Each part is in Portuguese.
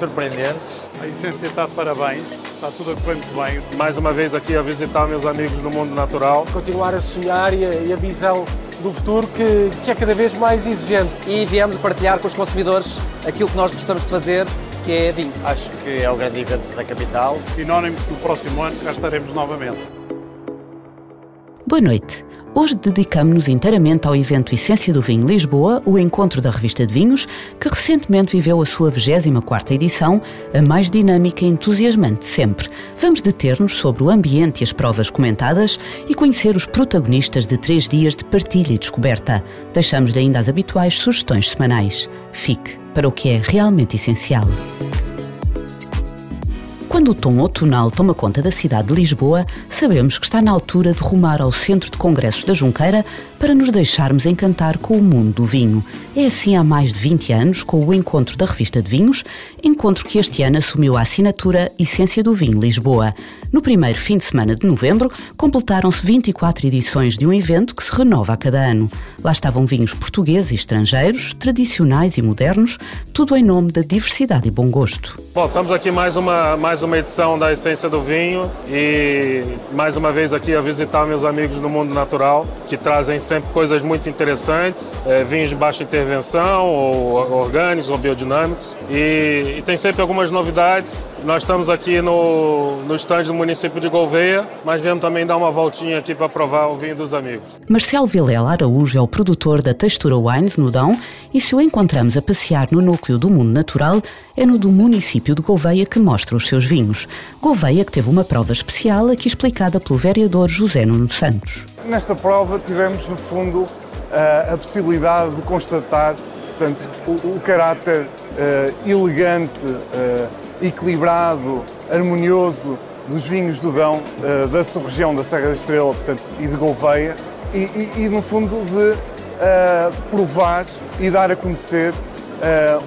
surpreendentes. A essência está de parabéns, está tudo a correr muito bem. Mais uma vez aqui a visitar meus amigos no mundo natural. Continuar a sonhar e a, e a visão do futuro que, que é cada vez mais exigente. E viemos partilhar com os consumidores aquilo que nós gostamos de fazer, que é vinho. Acho que é o grande evento da capital. Sinónimo que no próximo ano cá estaremos novamente. Boa noite. Hoje dedicamos-nos inteiramente ao evento Essência do Vinho Lisboa, o encontro da revista de vinhos, que recentemente viveu a sua 24ª edição, a mais dinâmica e entusiasmante de sempre. Vamos deter-nos sobre o ambiente e as provas comentadas e conhecer os protagonistas de três dias de partilha e descoberta. Deixamos-lhe ainda as habituais sugestões semanais. Fique para o que é realmente essencial. Quando o tom outonal toma conta da cidade de Lisboa, sabemos que está na altura de rumar ao Centro de Congressos da Junqueira para nos deixarmos encantar com o mundo do vinho. É assim há mais de 20 anos, com o encontro da Revista de Vinhos, encontro que este ano assumiu a assinatura Essência do Vinho Lisboa. No primeiro fim de semana de novembro, completaram-se 24 edições de um evento que se renova a cada ano. Lá estavam vinhos portugueses e estrangeiros, tradicionais e modernos, tudo em nome da diversidade e bom gosto. Bom, estamos aqui mais uma, mais uma edição da Essência do Vinho e mais uma vez aqui a visitar meus amigos no mundo natural, que trazem sempre coisas muito interessantes, é, vinhos de baixa intervenção, ou orgânicos, ou biodinâmicos, e, e, tem sempre algumas novidades. Nós estamos aqui no, no estande do município de Gouveia, mas viemos também dar uma voltinha aqui para provar o vinho dos amigos. Marcelo Vilela Araújo é o produtor da Textura Wines no Dão e se o encontramos a passear no núcleo do mundo natural, é no do município de Gouveia que mostra os seus vinhos. Gouveia que teve uma prova especial aqui explicada pelo vereador José Nuno Santos. Nesta prova tivemos, no fundo, a possibilidade de constatar portanto, o, o caráter uh, elegante, uh, equilibrado, harmonioso dos vinhos do Dão, uh, da sub-região da Serra da Estrela portanto, e de Gouveia, e, e, e no fundo de provar e dar a conhecer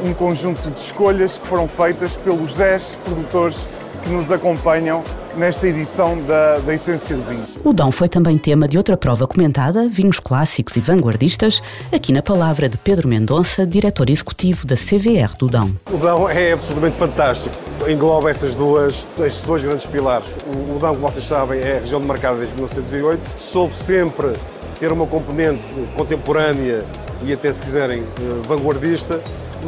um conjunto de escolhas que foram feitas pelos 10 produtores que nos acompanham nesta edição da, da Essência do Vinho. O Dão foi também tema de outra prova comentada, vinhos clássicos e vanguardistas, aqui na palavra de Pedro Mendonça, diretor executivo da CVR do Dão. O Dão é absolutamente fantástico. Engloba essas duas, estes dois grandes pilares. O, o Dão, como vocês sabem, é a região demarcada desde 1908. Soube sempre ter uma componente contemporânea e até, se quiserem, eh, vanguardista,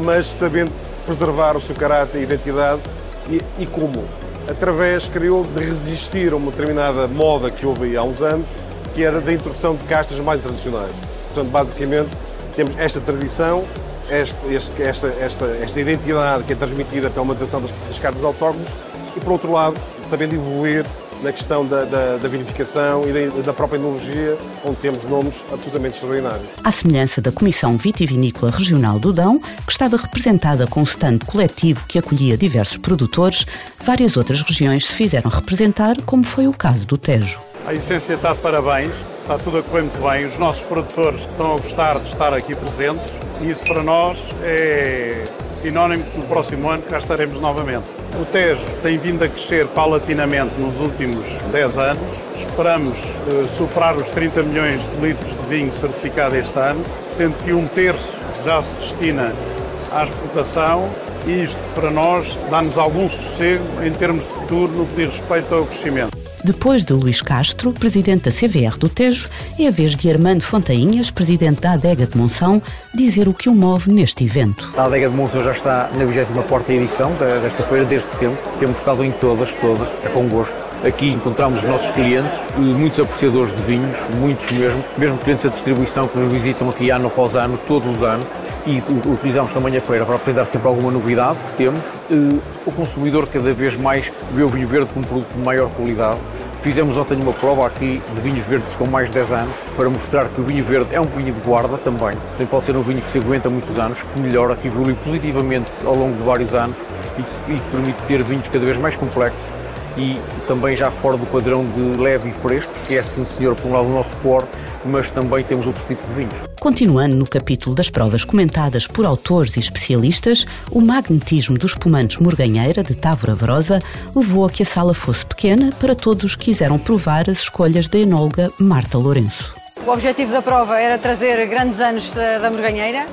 mas sabendo preservar o seu caráter e identidade e, e como? Através, criou, de resistir a uma determinada moda que houve há uns anos, que era da introdução de castas mais tradicionais. Portanto, basicamente, temos esta tradição, este, este, esta, esta, esta identidade que é transmitida pela manutenção das, das cartas autóctones e, por outro lado, sabendo evoluir na questão da, da, da vinificação e da, da, própria enologia, onde temos nomes absolutamente extraordinários. À semelhança da Comissão Vitivinícola Regional do Dão, que estava representada com um stand coletivo que acolhia diversos produtores, várias outras regiões se fizeram representar, como foi o caso do Tejo. A essência está de parabéns, está tudo a correr muito bem, os nossos produtores estão a gostar de estar aqui presentes e isso para nós é sinónimo que no próximo ano cá estaremos novamente. O Tejo tem vindo a crescer paulatinamente nos últimos 10 anos. Esperamos uh, superar os 30 milhões de litros de vinho certificado este ano, sendo que um terço já se destina à exportação e isto para nós dá-nos algum sossego em termos de futuro no que diz respeito ao crescimento. Depois de Luís Castro, presidente da CVR do Tejo, é a vez de Armando Fontainhas, presidente da Adega de Monção, dizer o que o move neste evento. A Adega de Monção já está na 24 edição desta feira, desde sempre. Temos estado em todas, todas, é com gosto. Aqui encontramos os nossos clientes, muitos apreciadores de vinhos, muitos mesmo, mesmo clientes da distribuição que nos visitam aqui ano após ano, todos os anos e utilizamos também a feira para apresentar sempre alguma novidade que temos. O consumidor cada vez mais vê o vinho verde como um produto de maior qualidade, Fizemos ontem uma prova aqui de vinhos verdes com mais de 10 anos para mostrar que o vinho verde é um vinho de guarda também. Também pode ser um vinho que se aguenta muitos anos, que melhora, que evolui positivamente ao longo de vários anos e que, e que permite ter vinhos cada vez mais complexos e também já fora do padrão de leve e fresco, que é sim senhor por um lado o nosso core, mas também temos outros tipos de vinhos. Continuando no capítulo das provas comentadas por autores e especialistas, o magnetismo dos espumantes Morganheira de Távora Varosa levou a que a sala fosse pequena para todos os que quiseram provar as escolhas da enóloga Marta Lourenço. O objetivo da prova era trazer grandes anos da, da Morganheira,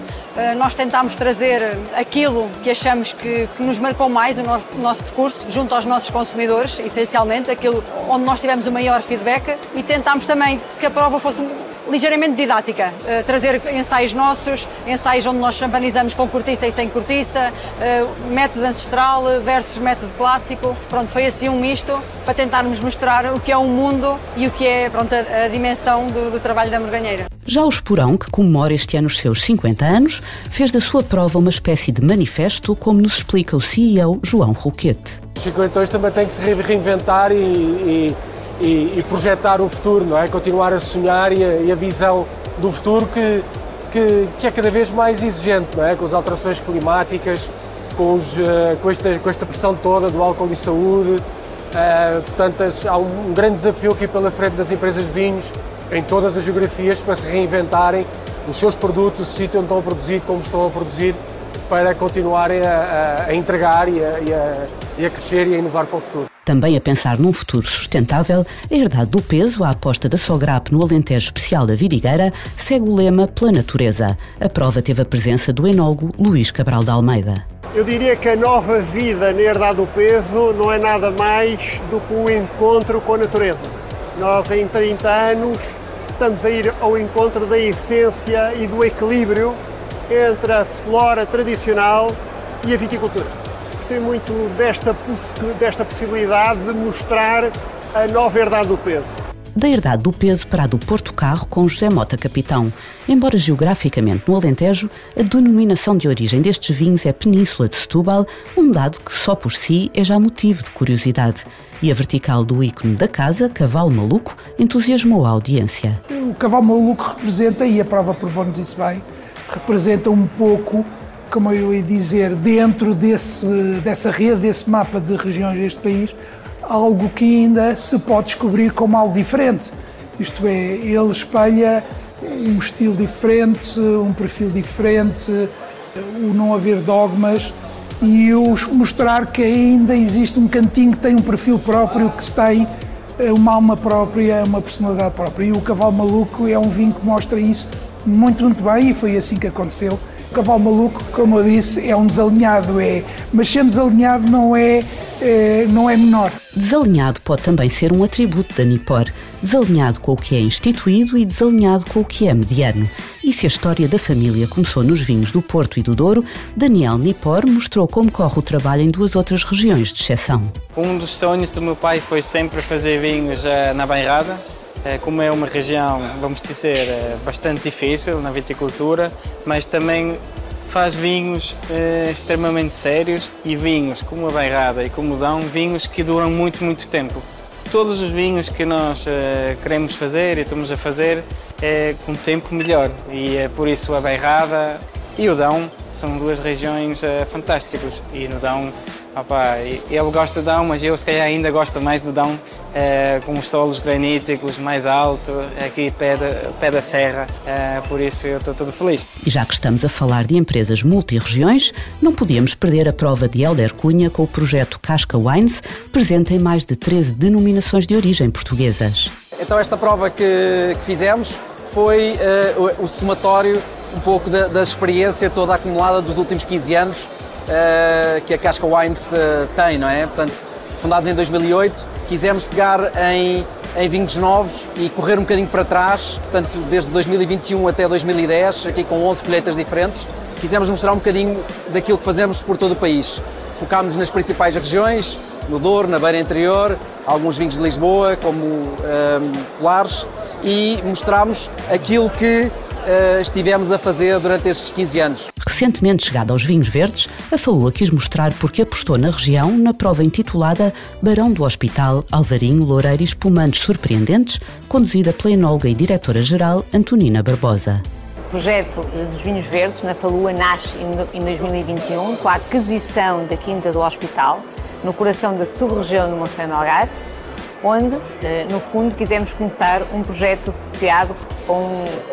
nós tentámos trazer aquilo que achamos que, que nos marcou mais o nosso, nosso, percurso junto aos nossos consumidores, essencialmente, aquilo onde nós tivemos o maior feedback e tentámos também que a prova fosse ligeiramente didática, uh, trazer ensaios nossos, ensaios onde nós champanizamos com cortiça e sem cortiça, uh, método ancestral versus método clássico. Pronto, foi assim um misto para tentarmos mostrar o que é um mundo e o que é pronto, a, a dimensão do, do trabalho da Morganheira. Já o Esporão, que comemora este ano os seus 50 anos, fez da sua prova uma espécie de manifesto, como nos explica o CEO João Roquete. Os cinquentões também têm que se reinventar e, e e, e, projetar o futuro, não é? Continuar a sonhar e a, e a visão do futuro que, que, que, é cada vez mais exigente, não é? Com as alterações climáticas, com, os, uh, com, esta, com esta pressão toda do álcool e saúde. Uh, portanto, há um grande desafio aqui pela frente das empresas de vinhos, em todas as geografias, para se reinventarem os seus produtos, o sítio onde estão a produzir, como estão a produzir, para continuarem a, a, a entregar e a, e, a, e a crescer e a inovar para o futuro. Também a pensar num futuro sustentável, a herdade do peso, a aposta da Sograp no Alentejo Especial da Vidigueira, segue o lema Pela Natureza. A prova teve a presença do enólogo Luís Cabral de Almeida. Eu diria que a nova vida na herdade do peso não é nada mais do que um encontro com a natureza. Nós, em 30 anos, estamos a ir ao encontro da essência e do equilíbrio entre a flora tradicional e a viticultura gostei muito desta, desta possibilidade de mostrar a nova herdade do peso. Da herdade do peso para a do Porto Carro com José Mota Capitão. Embora geograficamente no Alentejo, a denominação de origem destes vinhos é Península de Setúbal, um dado que só por si é já motivo de curiosidade. E a vertical do ícone da casa, Cavalo Maluco, entusiasmou a audiência. O Cavalo Maluco representa, e a prova provou-nos isso bem, representa um pouco como eu ia dizer, dentro desse, dessa rede, desse mapa de regiões deste país, algo que ainda se pode descobrir como algo diferente. Isto é, ele espelha um estilo diferente, um perfil diferente, o não haver dogmas e o mostrar que ainda existe um cantinho que tem um perfil próprio, que tem eh, uma alma própria, uma personalidade própria. E o Cavalo Maluco é um vinho que mostra isso muito, muito bem e foi assim que aconteceu o cavalo maluco, como eu disse, é um desalinhado, é, mas sendo desalinhado não é, é, não é menor. Desalinhado pode também ser um atributo da Nipor, desalinhado com o que é instituído e desalinhado com o que é mediano. E se a história da família começou nos vinhos do Porto e do Douro, Daniel Nipor mostrou como corre o trabalho em duas outras regiões de exceção. Um dos sonhos do meu pai foi sempre fazer vinhos uh, na Bairrada, eh, como é uma região, vamos dizer, eh, bastante difícil na viticultura, mas também faz vinhos eh, extremamente sérios e vinhos como a Bairrada e como o Dão, vinhos que duram muito, muito tempo. Todos os vinhos que nós queremos fazer e estamos a fazer é com tempo melhor e é por isso a Bairrada e o Dão são duas regiões fantásticas e no Dão Opa, ele gosta de Dão, mas eu se calhar ainda gosto mais do Dão é, com os solos graníticos mais alto, aqui pé da, pé da serra, é, por isso eu estou todo feliz. E já que estamos a falar de empresas multi-regiões, não podíamos perder a prova de Helder Cunha com o projeto Casca Wines, presente em mais de 13 denominações de origem portuguesas. Então esta prova que, que fizemos foi uh, o, o somatório um pouco da, da experiência toda acumulada dos últimos 15 anos que a Casca Wines uh, tem, não é? Portanto, fundados em 2008, quisemos pegar em, em vinhos novos e correr um bocadinho para trás, portanto, desde 2021 até 2010, aqui com 11 colheitas diferentes, quisemos mostrar um bocadinho daquilo que fazemos por todo o país. Focámos nas principais regiões, no Douro, na Beira Interior, alguns vinhos de Lisboa, como um, ehm, e mostramos aquilo que uh, estivemos a fazer durante estes 15 anos Recentemente chegada aos vinhos verdes, a Falua quis mostrar porque apostou na região na prova intitulada Barão do Hospital Alvarinho Loureiro Espumantes Surpreendentes, conduzida pela enóloga e diretora-geral Antonina Barbosa. O projeto dos vinhos verdes na Falua nasce em 2021 com a aquisição da Quinta do Hospital, no coração da sub-região de Monsanto Algarve, onde, eh, no fundo, quisemos começar um projeto associado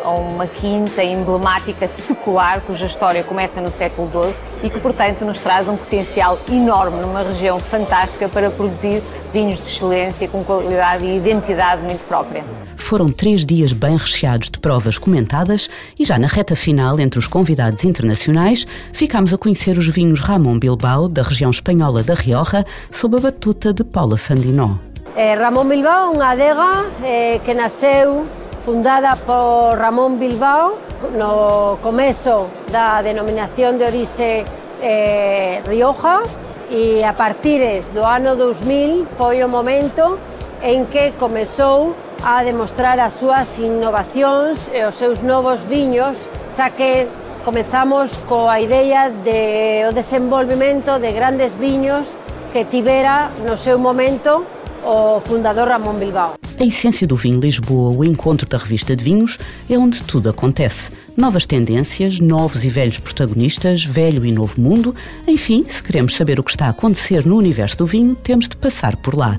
a uma quinta emblemática secular, cuja história começa no século XII e que, portanto, nos traz um potencial enorme numa região fantástica para produzir vinhos de excelência com qualidade e identidade muito própria. Foram três dias bem recheados de provas comentadas e já na reta final, entre os convidados internacionais, ficámos a conhecer os vinhos Ramon Bilbao, da região espanhola da Rioja, sob a batuta de Paula Fandinó. Eh, Ramón Bilbao, unha adega eh, que nasceu fundada por Ramón Bilbao no comezo da denominación de orixe eh, Rioja e a partires do ano 2000 foi o momento en que comezou a demostrar as súas innovacións e os seus novos viños, xa que comezamos coa idea de o desenvolvimento de grandes viños que tivera no seu momento o fundador Ramon Bilbao. A essência do vinho Lisboa, o encontro da revista de vinhos, é onde tudo acontece. Novas tendências, novos e velhos protagonistas, velho e novo mundo. Enfim, se queremos saber o que está a acontecer no universo do vinho, temos de passar por lá.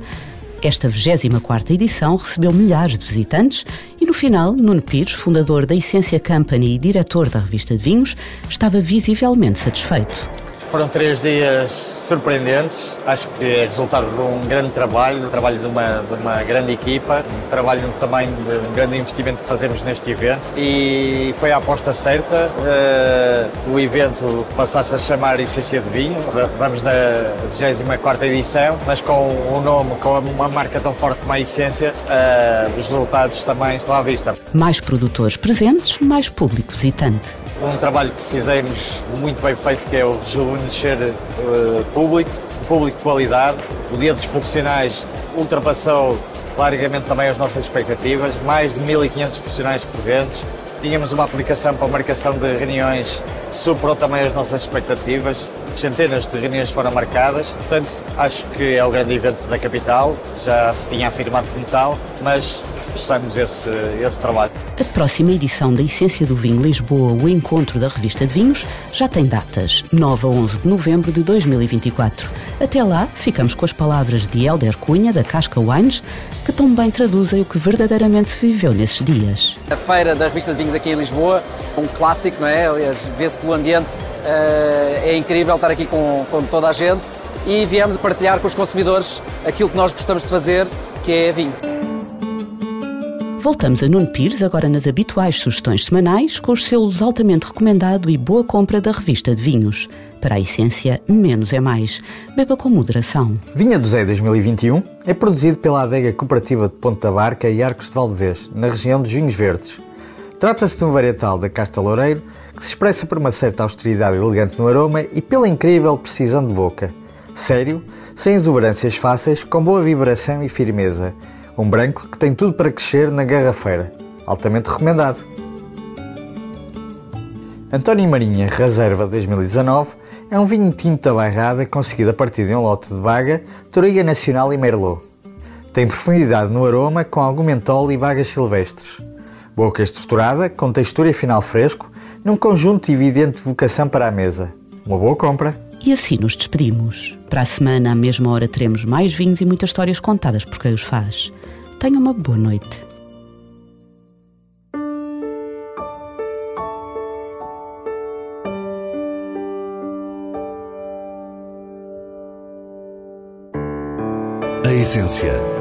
Esta 24 edição recebeu milhares de visitantes e no final, Nuno Pires, fundador da Essência Company e diretor da revista de vinhos, estava visivelmente satisfeito. Foram três dias surpreendentes. Acho que é resultado de um grande trabalho, trabalho de uma, de uma grande equipa, trabalho também de um grande investimento que fazemos neste evento e foi a aposta certa. Uh, o evento passaste a chamar Essência de Vinho. Vamos na 24 edição, mas com um nome, com uma marca tão forte como a Essência, uh, os resultados também estão à vista. Mais produtores presentes, mais público visitante um trabalho que fizemos muito bem feito, que é o rejuvenescer uh, público, público de qualidade. O Dia dos Profissionais ultrapassou largamente também as nossas expectativas, mais de 1.500 profissionais presentes. Tínhamos uma aplicação para marcação de reuniões, superou também as nossas expectativas. Centenas de reuniões foram marcadas, portanto, acho que é o grande evento da capital, já se tinha afirmado como tal, mas reforçamos esse, esse trabalho. A próxima edição da Essência do Vinho Lisboa, o encontro da revista de vinhos, já tem datas, 9 a 11 de novembro de 2024. Até lá, ficamos com as palavras de Helder Cunha, da Casca Wines, que tão bem traduzem o que verdadeiramente se viveu nesses dias. A feira da revista de vinhos aqui em Lisboa, um clássico, não é? Aliás, vê-se pelo ambiente, eh, é incrível estar aqui com, com toda a gente e viemos partilhar com os consumidores aquilo que nós gostamos de fazer, que é vinho. Voltamos a Nuno Pires, agora nas habituais sugestões semanais, com os selos altamente recomendado e boa compra da revista de vinhos. Para a essência, menos é mais. Beba com moderação. Vinha do Zé 2021 é produzido pela adega cooperativa de Ponta da Barca e Arcos de Valdevez, na região dos vinhos verdes. Trata-se de um varietal da casta loureiro que se expressa por uma certa austeridade elegante no aroma e pela incrível precisão de boca. Sério, sem exuberâncias fáceis, com boa vibração e firmeza um branco que tem tudo para crescer na garrafeira. Altamente recomendado. António Marinha Reserva 2019 é um vinho tinto da bairrada conseguido a partir de um lote de baga, Touriga Nacional e Merlot. Tem profundidade no aroma com algum mentol e bagas silvestres. Boca estruturada, com textura e final fresco, num conjunto de evidente vocação para a mesa. Uma boa compra. E assim nos despedimos. Para a semana, à mesma hora, teremos mais vinhos e muitas histórias contadas por quem os faz. Tenha uma boa noite. A essência.